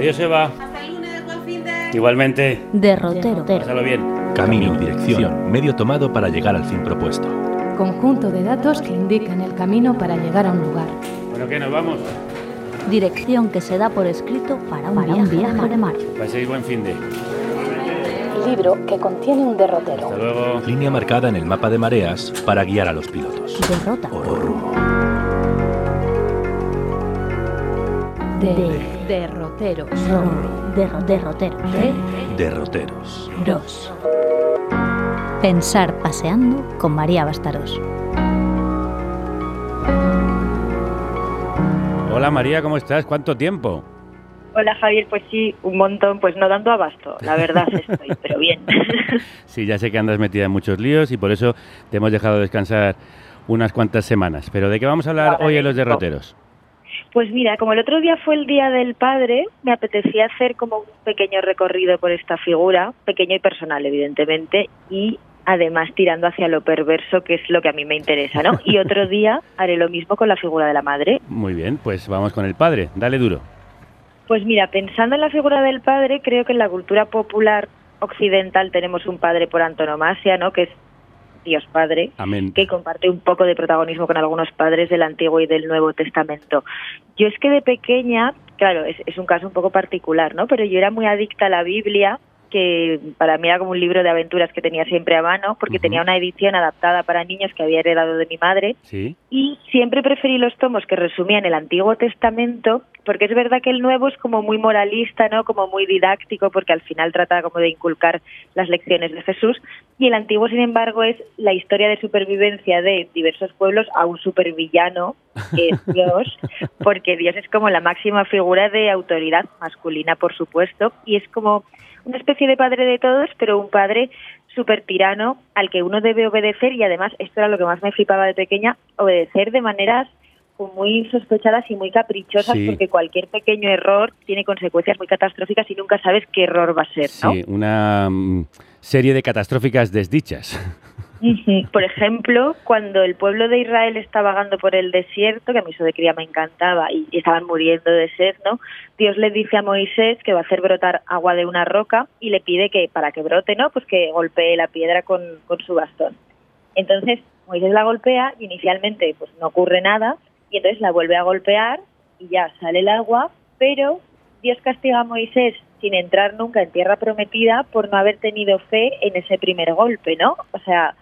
Adiós, Eva. Hasta el lunes, buen fin de... Igualmente. Derrotero. Pásalo bien. Camino, dirección, medio tomado para llegar al fin propuesto. Conjunto de datos que indican el camino para llegar a un lugar. Bueno, ¿qué? ¿Nos vamos? Dirección que se da por escrito para un viaje, de mar. Paséis buen fin de. Libro que contiene un derrotero. Hasta luego. Línea marcada en el mapa de mareas para guiar a los pilotos. Derrota. O rumbo. De derroteros. Ro- derro- derroteros. De Derroteros. Dos. Pensar paseando con María Bastaros. Hola María, ¿cómo estás? ¿Cuánto tiempo? Hola Javier, pues sí, un montón, pues no dando abasto, la verdad estoy, pero bien. Sí, ya sé que andas metida en muchos líos y por eso te hemos dejado descansar unas cuantas semanas. Pero ¿de qué vamos a hablar Vale, hoy en los derroteros? Pues mira, como el otro día fue el Día del Padre, me apetecía hacer como un pequeño recorrido por esta figura, pequeño y personal evidentemente, y además tirando hacia lo perverso, que es lo que a mí me interesa, ¿no? Y otro día haré lo mismo con la figura de la madre. Muy bien, pues vamos con el padre. Dale duro. Pues mira, pensando en la figura del padre, creo que en la cultura popular occidental tenemos un padre por antonomasia, ¿no? Que es Dios Padre. Amén. que comparte un poco de protagonismo con algunos padres del Antiguo y del Nuevo Testamento. Yo es que de pequeña, claro, es, es un caso un poco particular, ¿no? Pero yo era muy adicta a la Biblia, que para mí era como un libro de aventuras que tenía siempre a mano, porque tenía una edición adaptada para niños que había heredado de mi madre, Sí. y siempre preferí los tomos que resumían el Antiguo Testamento, porque es verdad que el Nuevo es como muy moralista, ¿no? Como muy didáctico, porque al final trata como de inculcar las lecciones de Jesús, y el Antiguo, sin embargo, es la historia de supervivencia de diversos pueblos a un supervillano, que es Dios, porque Dios es como la máxima figura de autoridad masculina, por supuesto, y es como una especie de padre de todos, pero un padre súper tirano al que uno debe obedecer y además esto era lo que más me flipaba de pequeña, obedecer de maneras muy sospechadas y muy caprichosas Sí. porque cualquier pequeño error tiene consecuencias muy catastróficas y nunca sabes qué error va a ser, ¿no? Sí, una mm, serie de catastróficas desdichas. Por ejemplo, cuando el pueblo de Israel está vagando por el desierto, que a mí eso de cría me encantaba, y y estaban muriendo de sed, ¿no? Dios le dice a Moisés que va a hacer brotar agua de una roca y le pide que, para que brote, ¿no? Pues que golpee la piedra con, con su bastón. Entonces, Moisés la golpea y inicialmente pues no ocurre nada, y entonces la vuelve a golpear y ya sale el agua, pero Dios castiga a Moisés sin entrar nunca en tierra prometida por no haber tenido fe en ese primer golpe, ¿no? O sea,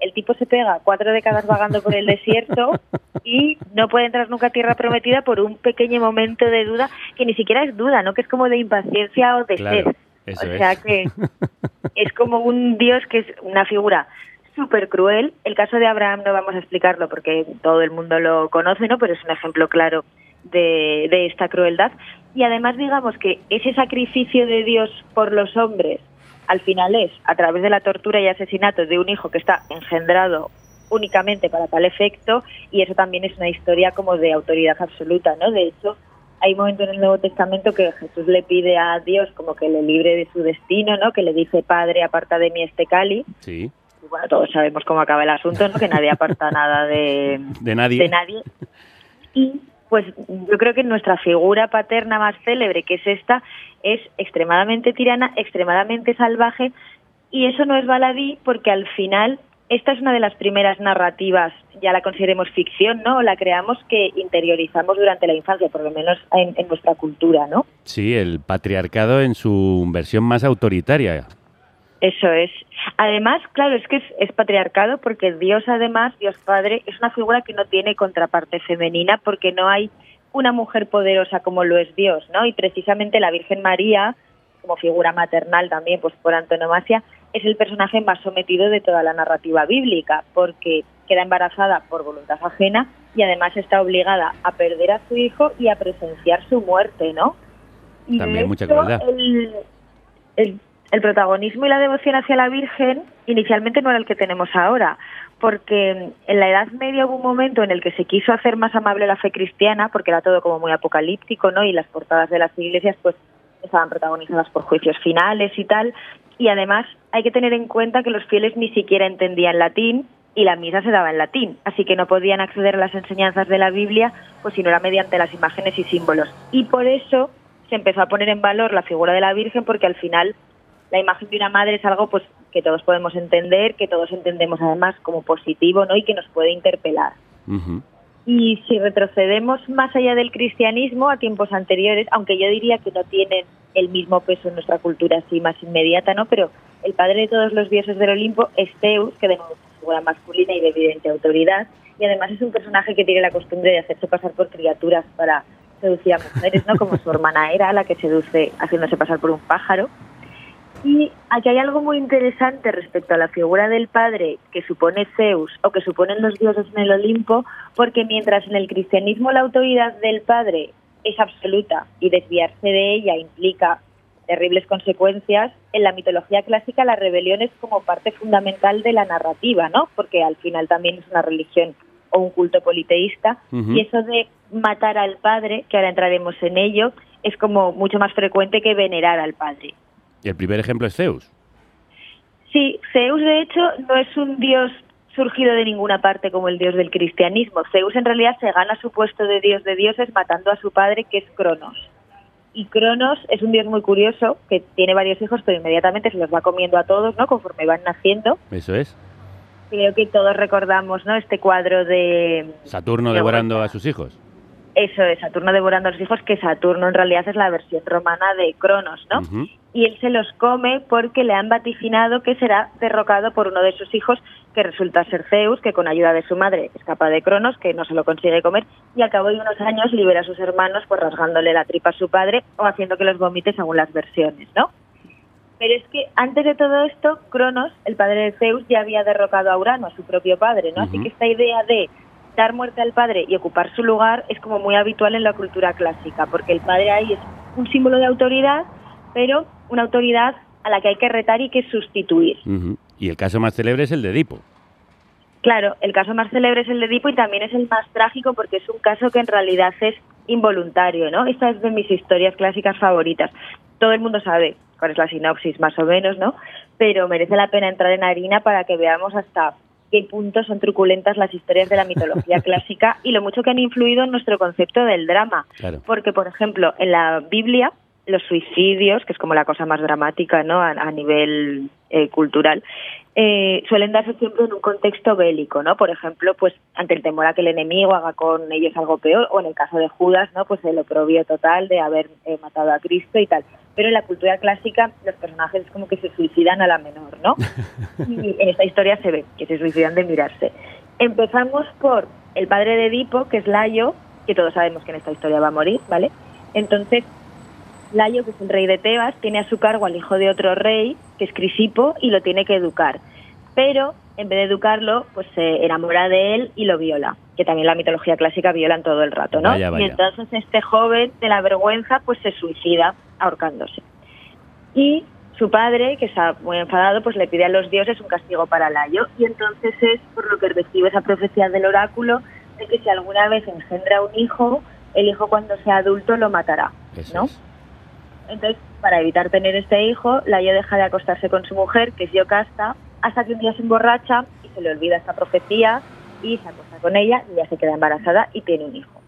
el tipo se pega cuatro décadas vagando por el desierto y no puede entrar nunca a tierra prometida por un pequeño momento de duda, que ni siquiera es duda, ¿no? Que es como de impaciencia o de Claro, sed. eso o sea es. que es como un Dios que es una figura súper cruel. El caso de Abraham no vamos a explicarlo porque todo el mundo lo conoce, ¿no? Pero es un ejemplo claro de, de esta crueldad. Y además, digamos que ese sacrificio de Dios por los hombres, al final es a través de la tortura y asesinato de un hijo que está engendrado únicamente para tal efecto, y eso también es una historia como de autoridad absoluta, ¿no? De hecho, hay momentos en el Nuevo Testamento que Jesús le pide a Dios como que le libre de su destino, ¿no? Que le dice, Padre, aparta de mí este cáliz. Sí. Y bueno, todos sabemos cómo acaba el asunto, ¿no? Que nadie aparta nada de, De nadie. de nadie. Y pues yo creo que nuestra figura paterna más célebre, que es esta, es extremadamente tirana, extremadamente salvaje, y eso no es baladí porque al final esta es una de las primeras narrativas, ya la consideremos ficción, ¿no? La creamos que interiorizamos durante la infancia, por lo menos en, en nuestra cultura, ¿no? Sí, el patriarcado en su versión más autoritaria. Eso es. Además, claro, es que es, es patriarcado porque Dios, además, Dios Padre, es una figura que no tiene contraparte femenina porque no hay una mujer poderosa como lo es Dios, ¿no? Y precisamente la Virgen María, como figura maternal también, pues por antonomasia, es el personaje más sometido de toda la narrativa bíblica porque queda embarazada por voluntad ajena y además está obligada a perder a su hijo y a presenciar su muerte, ¿no? Y de También mucha crueldad. el- el, el protagonismo y la devoción hacia la Virgen inicialmente no era el que tenemos ahora, porque en la Edad Media hubo un momento en el que se quiso hacer más amable la fe cristiana, porque era todo como muy apocalíptico, ¿no? Y las portadas de las iglesias, pues, estaban protagonizadas por juicios finales y tal. Y además hay que tener en cuenta que los fieles ni siquiera entendían latín y la misa se daba en latín, así que no podían acceder a las enseñanzas de la Biblia, pues si no era mediante las imágenes y símbolos. Y por eso se empezó a poner en valor la figura de la Virgen porque al final la imagen de una madre es algo pues que todos podemos entender, que todos entendemos además como positivo, ¿no? Y que nos puede interpelar. Y si retrocedemos más allá del cristianismo a tiempos anteriores, aunque yo diría que no tienen el mismo peso en nuestra cultura así más inmediata, ¿no? Pero el padre de todos los dioses del Olimpo es Zeus, que de nuevo es figura masculina y de evidente autoridad, y además es un personaje que tiene la costumbre de hacerse pasar por criaturas para seducir a mujeres, ¿no? Como su hermana Hera, la que seduce haciéndose pasar por un pájaro. Y aquí hay algo muy interesante respecto a la figura del padre que supone Zeus o que suponen los dioses en el Olimpo, porque mientras en el cristianismo la autoridad del padre es absoluta y desviarse de ella implica terribles consecuencias, en la mitología clásica la rebelión es como parte fundamental de la narrativa, ¿no? Porque al final también es una religión o un culto politeísta y eso de matar al padre, que ahora entraremos en ello, es como mucho más frecuente que venerar al padre. Y el primer ejemplo es Zeus. Sí, Zeus de hecho no es un dios surgido de ninguna parte como el dios del cristianismo. Zeus en realidad se gana su puesto de dios de dioses matando a su padre que es Cronos. Y Cronos es un dios muy curioso que tiene varios hijos pero inmediatamente se los va comiendo a todos, ¿no? Conforme van naciendo. Eso es. Creo que todos recordamos, ¿no? Este cuadro de Saturno de devorando a sus hijos. Eso es Saturno devorando a los hijos, que Saturno en realidad es la versión romana de Cronos, ¿no? Ujú. Y él se los come porque le han vaticinado que será derrocado por uno de sus hijos, que resulta ser Zeus, que con ayuda de su madre escapa de Cronos, que no se lo consigue comer, y al cabo de unos años libera a sus hermanos, pues rasgándole la tripa a su padre o haciendo que los vomite según las versiones, ¿no? Pero es que antes de todo esto, Cronos, el padre de Zeus, ya había derrocado a Urano, a su propio padre, ¿no? Así que esta idea de dar muerte al padre y ocupar su lugar es como muy habitual en la cultura clásica, porque el padre ahí es un símbolo de autoridad, pero una autoridad a la que hay que retar y que sustituir. Y el caso más célebre es el de Edipo. Claro, el caso más célebre es el de Edipo y también es el más trágico porque es un caso que en realidad es involuntario, ¿no? Esta es de mis historias clásicas favoritas. Todo el mundo sabe cuál es la sinopsis más o menos, ¿no? Pero merece la pena entrar en harina para que veamos hasta qué punto son truculentas las historias de la mitología clásica y lo mucho que han influido en nuestro concepto del drama. Claro. Porque, por ejemplo, en la Biblia, los suicidios, que es como la cosa más dramática ¿no? a, a nivel eh, cultural, eh, suelen darse siempre en un contexto bélico, ¿no? Por ejemplo, pues ante el temor a que el enemigo haga con ellos algo peor, o en el caso de Judas, ¿no? Pues el oprobio total de haber eh, matado a Cristo y tal. Pero en la cultura clásica los personajes es como que se suicidan a la menor, ¿no? Y en esta historia se ve que se suicidan de mirarse. Empezamos por el padre de Edipo, que es Layo, que todos sabemos que en esta historia va a morir, ¿vale? Entonces, Layo, que es el rey de Tebas, tiene a su cargo al hijo de otro rey, que es Crisipo, y lo tiene que educar. Pero, en vez de educarlo, pues se enamora de él y lo viola, que también la mitología clásica violan todo el rato, ¿no? Vaya, vaya. Y entonces este joven, de la vergüenza, pues se suicida ahorcándose. Y su padre, que está muy enfadado, pues le pide a los dioses un castigo para Layo. Y entonces es por lo que recibe esa profecía del oráculo de que si alguna vez engendra un hijo, el hijo cuando sea adulto lo matará, ¿no? es. Entonces, para evitar tener este hijo, Layo deja de acostarse con su mujer, que es Yocasta, hasta que un día se emborracha y se le olvida esta profecía y se acosta con ella y ya se queda embarazada y tiene un hijo.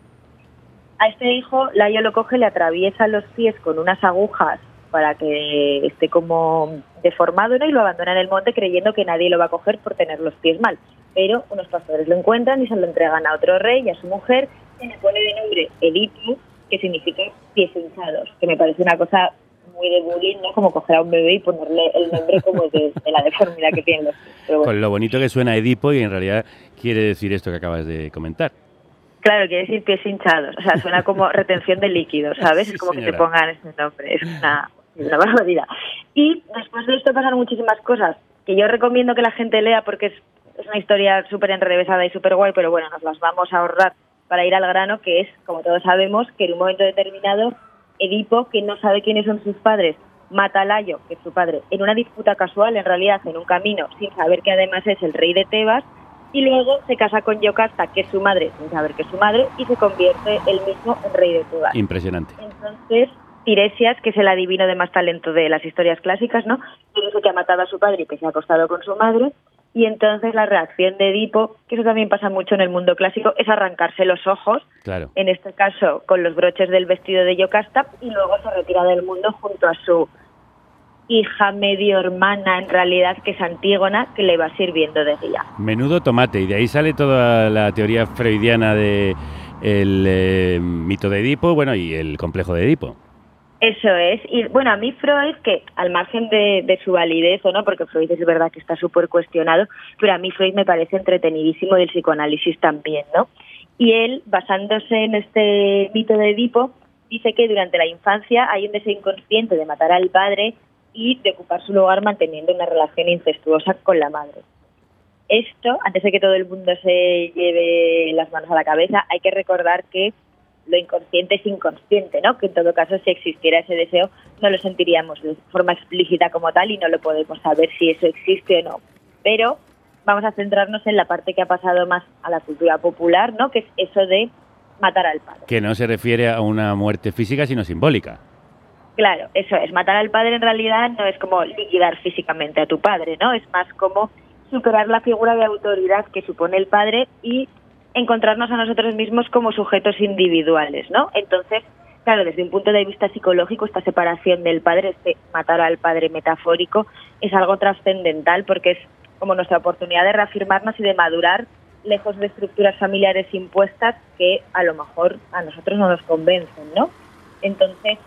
A este hijo, Layo lo coge, le atraviesa los pies con unas agujas para que esté como deformado y lo abandona en el monte creyendo que nadie lo va a coger por tener los pies mal. Pero unos pastores lo encuentran y se lo entregan a otro rey y a su mujer, que le pone de nombre Edipo, que significa pies hinchados, que me parece una cosa muy de bullying, ¿no? Como coger a un bebé y ponerle el nombre como de, de la deformidad que. Pero bueno. Con lo bonito que suena Edipo y en realidad quiere decir esto que acabas de comentar. Claro, quiere decir pies hinchados. O sea, suena como retención de líquidos, ¿sabes? Sí, es como que te pongan ese nombre. Es una, una barbaridad. Y después de esto pasan muchísimas cosas que yo recomiendo que la gente lea porque es, es una historia súper enrevesada y súper guay, pero bueno, nos las vamos a ahorrar para ir al grano, que es, como todos sabemos, que en un momento determinado Edipo, que no sabe quiénes son sus padres, mata a Layo, que es su padre, en una disputa casual, en realidad, en un camino, sin saber que además es el rey de Tebas, y luego se casa con Yocasta, que es su madre, sin saber que es su madre, y se convierte él mismo en rey de Tebas. Impresionante. Entonces, Tiresias, que es el adivino de más talento de las historias clásicas, ¿no? Dice que ha matado a su padre y que se ha acostado con su madre, y entonces la reacción de Edipo, que eso también pasa mucho en el mundo clásico, es arrancarse los ojos, Claro. en este caso con los broches del vestido de Yocasta, y luego se retira del mundo junto a su hija medio hermana, en realidad, que es Antígona, que le va sirviendo de guía. Menudo tomate. Y de ahí sale toda la teoría freudiana de el eh, mito de Edipo, bueno, y el complejo de Edipo. Eso es. Y bueno, a mí Freud, que al margen de, su validez o no, porque Freud es verdad que está súper cuestionado, pero a mí Freud me parece entretenidísimo y el psicoanálisis también, ¿no? Y él, basándose en este mito de Edipo, dice que durante la infancia hay un deseo inconsciente de matar al padre y de ocupar su lugar manteniendo una relación incestuosa con la madre. Esto, antes de que todo el mundo se lleve las manos a la cabeza, hay que recordar que lo inconsciente es inconsciente, ¿no? Que en todo caso, si existiera ese deseo, no lo sentiríamos de forma explícita como tal y no lo podemos saber si eso existe o no. Pero vamos a centrarnos en la parte que ha pasado más a la cultura popular, ¿no? Que es eso de matar al padre. Que no se refiere a una muerte física, sino simbólica. Claro, eso es. Matar al padre en realidad no es como liquidar físicamente a tu padre, ¿no? Es más como superar la figura de autoridad que supone el padre y encontrarnos a nosotros mismos como sujetos individuales, ¿no? Entonces, claro, desde un punto de vista psicológico, esta separación del padre, este matar al padre metafórico, es algo trascendental porque es como nuestra oportunidad de reafirmarnos y de madurar lejos de estructuras familiares impuestas que a lo mejor a nosotros no nos convencen, ¿no? Entonces,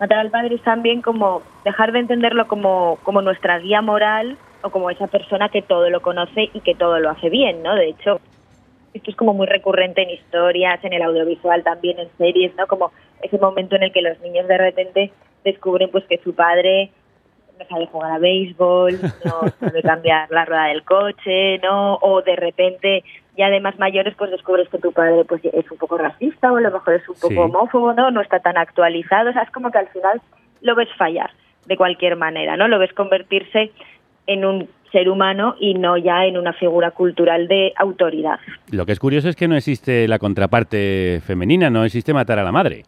matar al padre es también como dejar de entenderlo como, como nuestra guía moral o como esa persona que todo lo conoce y que todo lo hace bien, ¿no? De hecho, esto es como muy recurrente en historias, en el audiovisual también, en series, ¿no? Como ese momento en el que los niños de repente descubren pues que su padre no sabe jugar a béisbol, no sabe cambiar la rueda del coche, ¿no? O de repente, ya de más mayores, pues descubres que tu padre pues es un poco racista o a lo mejor es un poco Sí. homófobo, ¿no? No está tan actualizado, o sea, es como que al final lo ves fallar de cualquier manera, ¿no? Lo ves convertirse en un ser humano y no ya en una figura cultural de autoridad. Lo que es curioso es que no existe la contraparte femenina, no existe matar a la madre.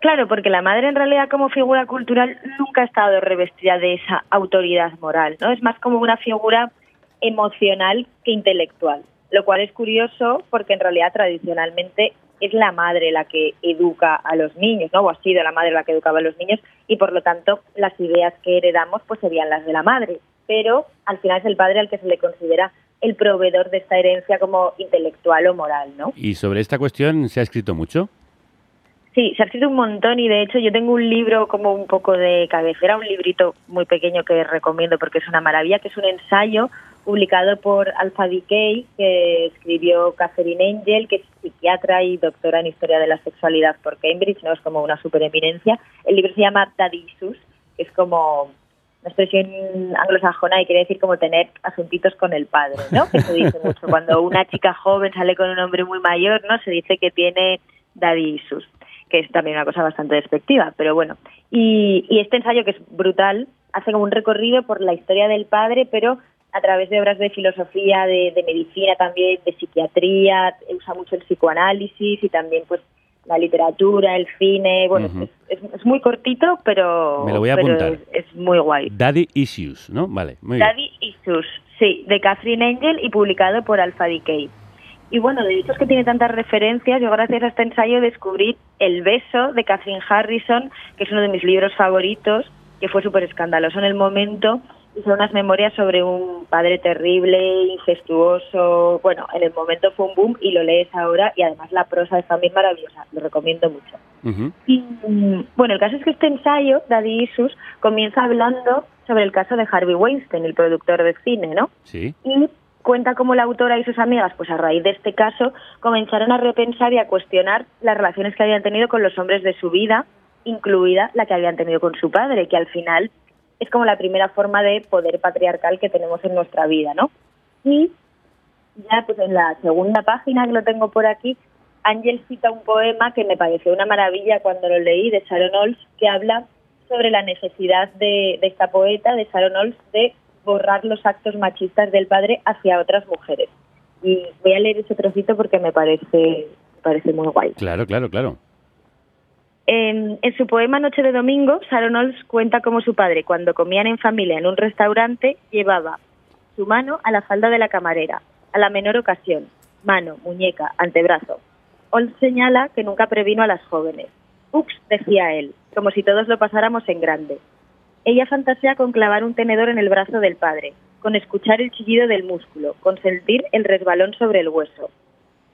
Claro, porque la madre en realidad como figura cultural nunca ha estado revestida de esa autoridad moral, ¿no? Es más como una figura emocional que intelectual, lo cual es curioso porque en realidad tradicionalmente es la madre la que educa a los niños, ¿no? O ha sido la madre la que educaba a los niños y por lo tanto las ideas que heredamos pues serían las de la madre, pero al final es el padre al que se le considera el proveedor de esta herencia como intelectual o moral, ¿no? Y sobre esta cuestión se ha escrito mucho. Sí, se ha escrito un montón y de hecho yo tengo un libro como un poco de cabecera, un librito muy pequeño que recomiendo porque es una maravilla, que es un ensayo publicado por Alpha Decay que escribió Catherine Angel, que es psiquiatra y doctora en historia de la sexualidad por Cambridge, no es como una supereminencia. El libro se llama Daddy que es como una expresión anglosajona y quiere decir como tener asuntitos con el padre, ¿no? Que se dice mucho. Cuando una chica joven sale con un hombre muy mayor, ¿no? Se dice que tiene daddy issues, que es también una cosa bastante despectiva, pero bueno. Y, y este ensayo, que es brutal, hace como un recorrido por la historia del padre, pero a través de obras de filosofía, de, de medicina también, de psiquiatría, usa mucho el psicoanálisis y también pues la literatura, el cine, bueno, es, es- es muy cortito, pero, Me lo voy a pero apuntar. es, es muy guay. Daddy Issues, ¿no? Vale, muy bien. Daddy Issues, sí, de Catherine Angel y publicado por Alpha Decay. Y bueno, de hecho es que tiene tantas referencias, yo gracias a este ensayo descubrí El beso de Catherine Harrison, que es uno de mis libros favoritos, que fue súper escandaloso en el momento, son unas memorias sobre un padre terrible, incestuoso, bueno, en el momento fue un boom y lo lees ahora y además la prosa es también maravillosa, lo recomiendo mucho. Ujú. Y mm, bueno, el caso es que este ensayo, Daddy Issues, comienza hablando sobre el caso de Harvey Weinstein, el productor de cine, ¿no? Sí. Y cuenta cómo la autora y sus amigas, pues a raíz de este caso, comenzaron a repensar y a cuestionar las relaciones que habían tenido con los hombres de su vida, incluida la que habían tenido con su padre, que al final es como la primera forma de poder patriarcal que tenemos en nuestra vida, ¿no? Y ya pues en la segunda página que lo tengo por aquí, Ángel cita un poema que me pareció una maravilla cuando lo leí de Sharon Olds, que habla sobre la necesidad de, de esta poeta, de Sharon Olds, de borrar los actos machistas del padre hacia otras mujeres. Y voy a leer ese trocito porque me parece, me parece muy guay. Claro, claro, claro. En, en su poema Noche de Domingo, Sharon Olds cuenta cómo su padre, cuando comían en familia en un restaurante, llevaba su mano a la falda de la camarera, a la menor ocasión, mano, muñeca, antebrazo. Old señala que nunca previno a las jóvenes. Ups, decía él, como si todos lo pasáramos en grande. Ella fantasea con clavar un tenedor en el brazo del padre, con escuchar el chillido del músculo, con sentir el resbalón sobre el hueso.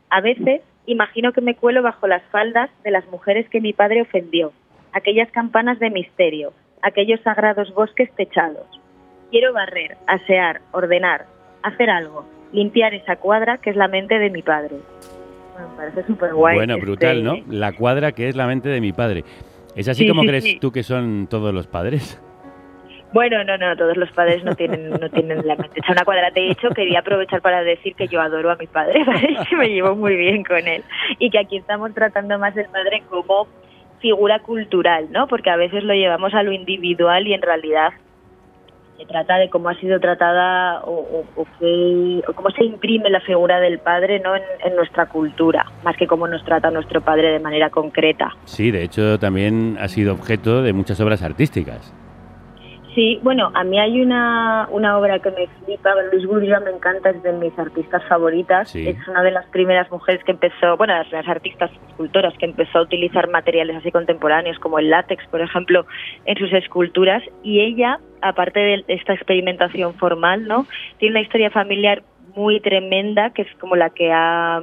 A veces imagino que me cuelo bajo las faldas de las mujeres que mi padre ofendió, aquellas campanas de misterio, aquellos sagrados bosques techados. Quiero barrer, asear, ordenar, hacer algo, limpiar esa cuadra que es la mente de mi padre. Bueno, parece súper guay. Bueno, brutal, ¿no? La cuadra que es la mente de mi padre. ¿Es así Sí, como sí, crees sí. tú que son todos los padres? Bueno, no, no, todos los padres no tienen, no tienen la mente hecha una cuadra. De hecho, quería aprovechar para decir que yo adoro a mi padre, me llevo muy bien con él. Y que aquí estamos tratando más del padre como figura cultural, ¿no? Porque a veces lo llevamos a lo individual y en realidad se trata de cómo ha sido tratada o, cómo se imprime la figura del padre no en nuestra cultura, más que cómo nos trata nuestro padre de manera concreta. Sí, de hecho también ha sido objeto de muchas obras artísticas. Sí, bueno, a mí hay una, una obra que me flipa, Luis Gurria me encanta, es de mis artistas favoritas. Sí. Es una de las primeras mujeres que empezó, bueno, las primeras artistas escultoras que empezó a utilizar materiales así contemporáneos como el látex, por ejemplo, en sus esculturas. Y ella, aparte de esta experimentación formal, ¿no? Tiene una historia familiar muy tremenda, que es como la que ha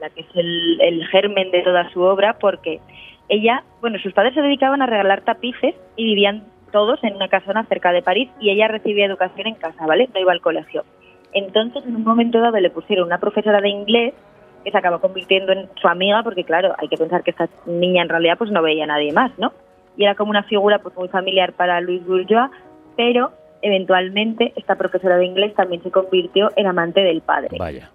la que es el, el germen de toda su obra, porque ella, bueno, sus padres se dedicaban a regalar tapices y vivían todos en una casona cerca de París y ella recibía educación en casa, ¿vale? No iba al colegio. Entonces, en un momento dado le pusieron una profesora de inglés que se acabó convirtiendo en su amiga porque, claro, hay que pensar que esta niña en realidad pues no veía a nadie más, ¿no? Y era como una figura pues muy familiar para Luis Bourgeois, pero eventualmente esta profesora de inglés también se convirtió en amante del padre. Vaya.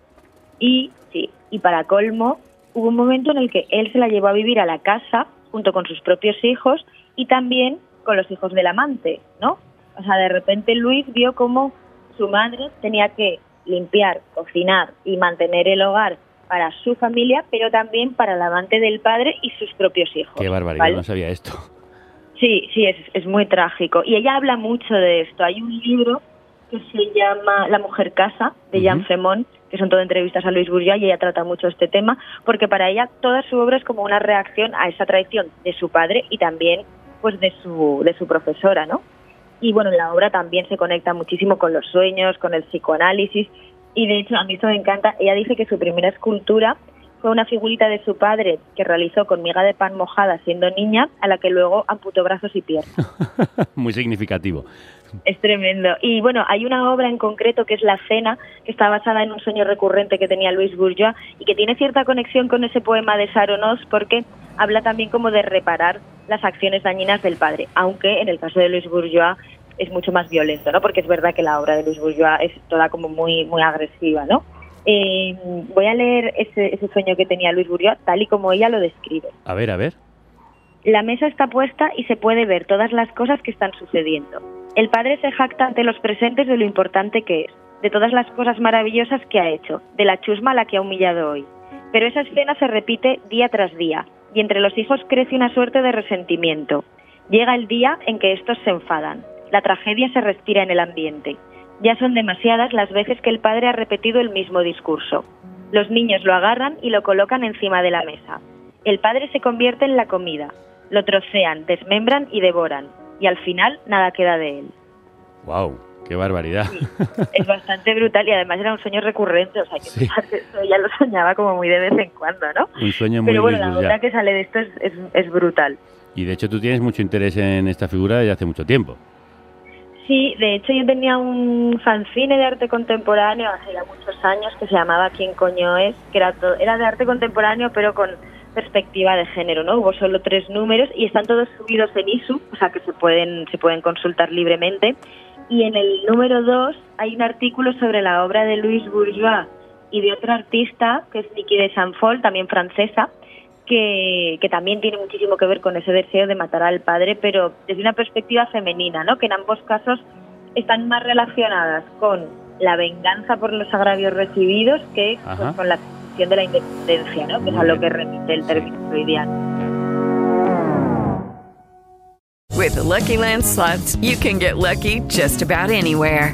Y sí, y para colmo, hubo un momento en el que él se la llevó a vivir a la casa junto con sus propios hijos y también con los hijos del amante, ¿no? O sea, de repente Luis vio cómo su madre tenía que limpiar, cocinar y mantener el hogar para su familia, pero también para el amante del padre y sus propios hijos. Qué barbaridad, ¿vale? no sabía esto. Sí, sí, es, es muy trágico. Y ella habla mucho de esto. Hay un libro que se llama La mujer casa, de Jean Ujú. Fremont, que son todo entrevistas a Luis Bourgeois, y ella trata mucho este tema, porque para ella toda su obra es como una reacción a esa traición de su padre y también pues de su, de su profesora, ¿no? Y bueno, en la obra también se conecta muchísimo con los sueños, con el psicoanálisis, y de hecho a mí esto me encanta. Ella dice que su primera escultura fue una figurita de su padre que realizó con miga de pan mojada siendo niña, a la que luego amputó brazos y piernas. Muy significativo. Es tremendo. Y bueno, hay una obra en concreto que es La Cena, que está basada en un sueño recurrente que tenía Luis Bourgeois y que tiene cierta conexión con ese poema de Saronos porque habla también como de reparar las acciones dañinas del padre, aunque en el caso de Luis Bourgeois es mucho más violento, ¿no? Porque es verdad que la obra de Luis Bourgeois es toda como muy muy agresiva, ¿no? Eh, voy a leer ese, ese sueño que tenía Luis Bourgeois tal y como ella lo describe. A ver, a ver. La mesa está puesta y se puede ver todas las cosas que están sucediendo. El padre se jacta ante los presentes de lo importante que es, de todas las cosas maravillosas que ha hecho, de la chusma a la que ha humillado hoy. Pero esa escena se repite día tras día, y entre los hijos crece una suerte de resentimiento. Llega el día en que estos se enfadan. La tragedia se respira en el ambiente. Ya son demasiadas las veces que el padre ha repetido el mismo discurso. Los niños lo agarran y lo colocan encima de la mesa. El padre se convierte en la comida. Lo trocean, desmembran y devoran. Y al final nada queda de él. Wow, qué barbaridad. Es bastante brutal y además era un sueño recurrente. O sea, que Sí. eso ella lo soñaba como muy de vez en cuando, ¿no? Un sueño muy Pero bueno, la obra que sale de esto es, es, es brutal. Y de hecho tú tienes mucho interés en esta figura desde hace mucho tiempo. Sí, de hecho yo tenía un fanzine de arte contemporáneo hace ya muchos años que se llamaba ¿Quién coño es? que era, to- era de arte contemporáneo pero con perspectiva de género, ¿no? Hubo solo tres números y están todos subidos en ISU, o sea que se pueden, se pueden consultar libremente. Y en el número dos hay un artículo sobre la obra de Louis Bourgeois y de otra artista que es Niki de Sanfol, también francesa, que, que también tiene muchísimo que ver con ese deseo de matar al padre, pero desde una perspectiva femenina, ¿no? que en ambos casos están más relacionadas con la venganza por los agravios recibidos que pues, con la adquisición de la independencia, ¿no? que es a lo que remite el término freudiano. With the Lucky Land slots, you can get lucky just about anywhere.